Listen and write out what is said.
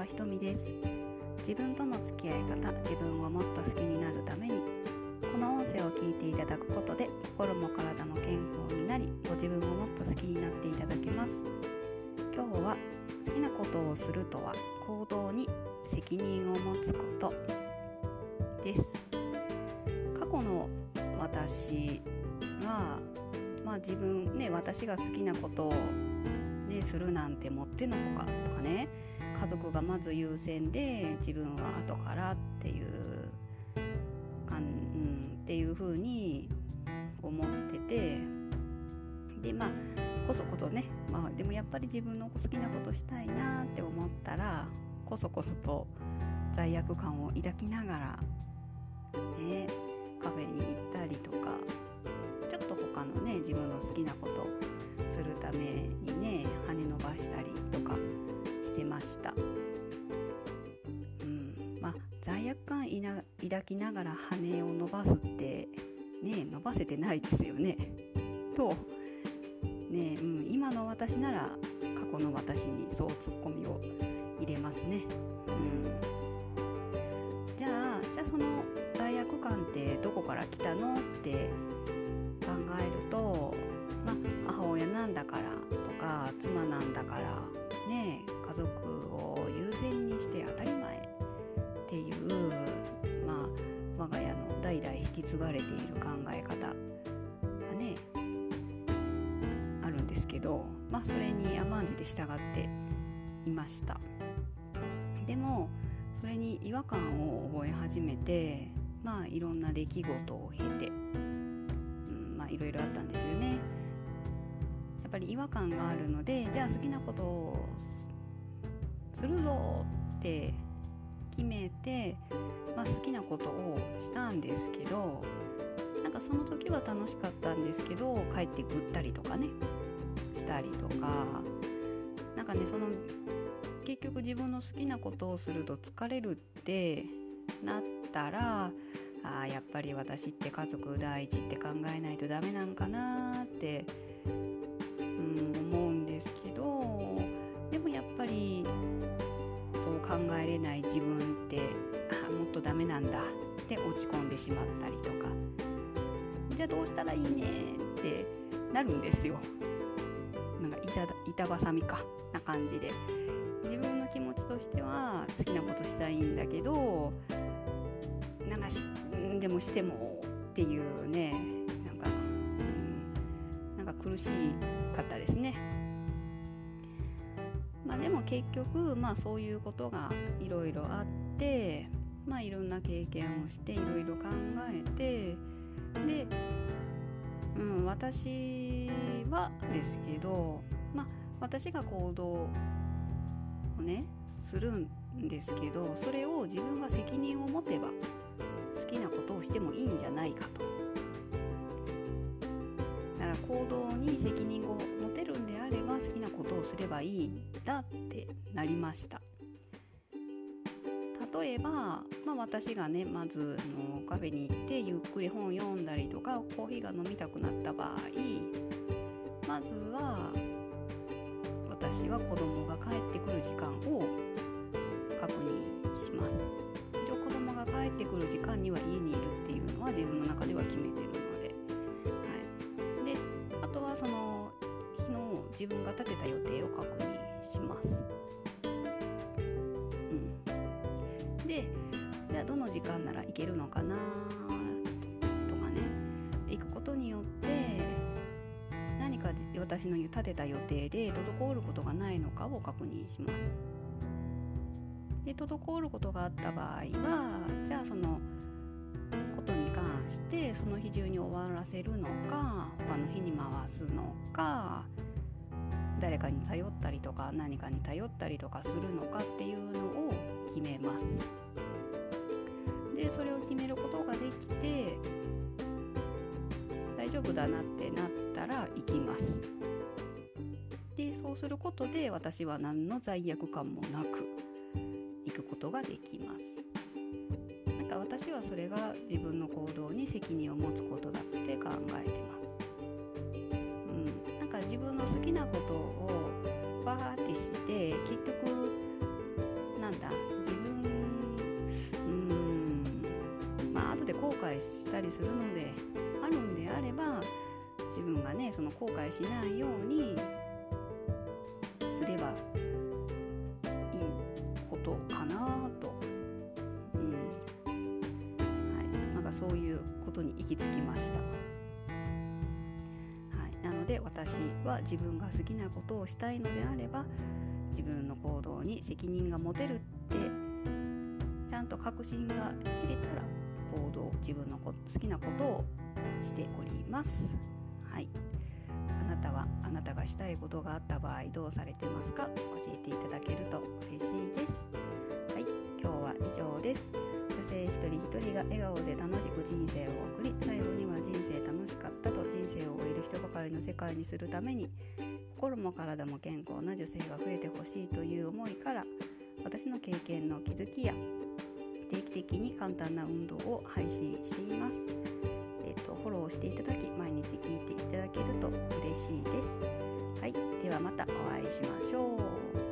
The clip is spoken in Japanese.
川ひとみです。自分との付き合い方自分をもっと好きになるためにこの音声を聞いていただくことで心も体も健康になりご自分をもっと好きになっていただけます。今日は好きなことをするとは行動に責任を持つことです。過去の私はまあ自分ね私が好きなことをねするなんてもってのほかとかね。家族がまず優先で自分は後からっていうかん、うん、っていう風に思っててでまあこそこそね、まあ、でもやっぱり自分の好きなことしたいなって思ったらこそこそと罪悪感を抱きながらねカフェに行ったりとかちょっと他のね自分の好きなことするために悪感抱きながら羽を伸ばすってね伸ばせてないですよね。とね、うん、今の私なら過去の私にそうツッコミを入れますね、うん、じゃあじゃあその罪悪感ってどこから来たのって考えると、まあ、母親なんだからとか妻なんだからね家族を優先にして当たり前。っていうまあ我が家の代々引き継がれている考え方がねあるんですけどまあそれに甘んじて従っていました。でもそれに違和感を覚え始めてまあいろんな出来事を経て、うん、まあいろいろあったんですよね。やっぱり違和感があるのでじゃあ好きなことをするぞって決めて、まあ、好きなことをしたんですけどなんかその時は楽しかったんですけど帰ってぐったりとかねしたりとかなんかねその結局自分の好きなことをすると疲れるってなったらあやっぱり私って家族第一って考えないとダメなんかなって、うん、思うんですけどでもやっぱりそう考えれない自分ダメなんだって落ち込んでしまったりとか。じゃあどうしたらいいねってなるんですよ。なんか板板挟みかな感じで。自分の気持ちとしては好きなことしたいんだけどなんかしでもしてもっていうねなんか、うん、なんか苦しかったですね。まあ、でも結局、まあ、そういうことがいろいろあって、まあ、いろんな経験をしていろいろ考えてで、うん、私はですけど、まあ、私が行動をねするんですけどそれを自分が責任を持てば好きなことをしてもいいんじゃないかと。だから行動に責任を持てるんであれば好きなことをすればいいんだってなりました例えば、まあ、私がねまずのカフェに行ってゆっくり本読んだりとかコーヒーが飲みたくなった場合まずは私は子供が帰ってくる時間を確認します。一応子供が帰ってくる時間には家にいるっていうのは自分の中では決めてるので,、はい、であとはその日の自分が立てた予定を確認します、時間なら行けるのかなとかね。行くことによって何か私の立てた予定で滞ることがないのかを確認します。で滞ることがあった場合はじゃあそのことに関してその日中に終わらせるのか他の日に回すのか誰かに頼ったりとか何かに頼ったりとかするのかっていうのを決めます。でそれを決めることができて大丈夫だなってなったら行きます。でそうすることで私は何の罪悪感もなく行くことができます。なんか私はそれが自分の行動に責任を持つことだって考えてます、うん、なんか自分の好きなことをバーってして結たりするのであるんであれば自分がねその後悔しないようにすればいいことかなと、うん。はい、なんかそういうことに行き着きました。はい、なので私は自分が好きなことをしたいのであれば自分の行動に責任が持てるってちゃんと確信が入れたら行動自分の好きなことをしております。はい。あなたはあなたがしたいことがあった場合どうされてますか？教えていただけると嬉しいです。はい。今日は以上です。女性一人一人が笑顔で楽しく人生を送り最後には人生楽しかったと人生を終える人ばかりの世界にするために心も体も健康な女性が増えてほしいという思いから私の経験の気づきや定期的に簡単な運動を配信しています。えっ、と、フォローしていただき、毎日聞いていただけると嬉しいです。はい、ではまたお会いしましょう。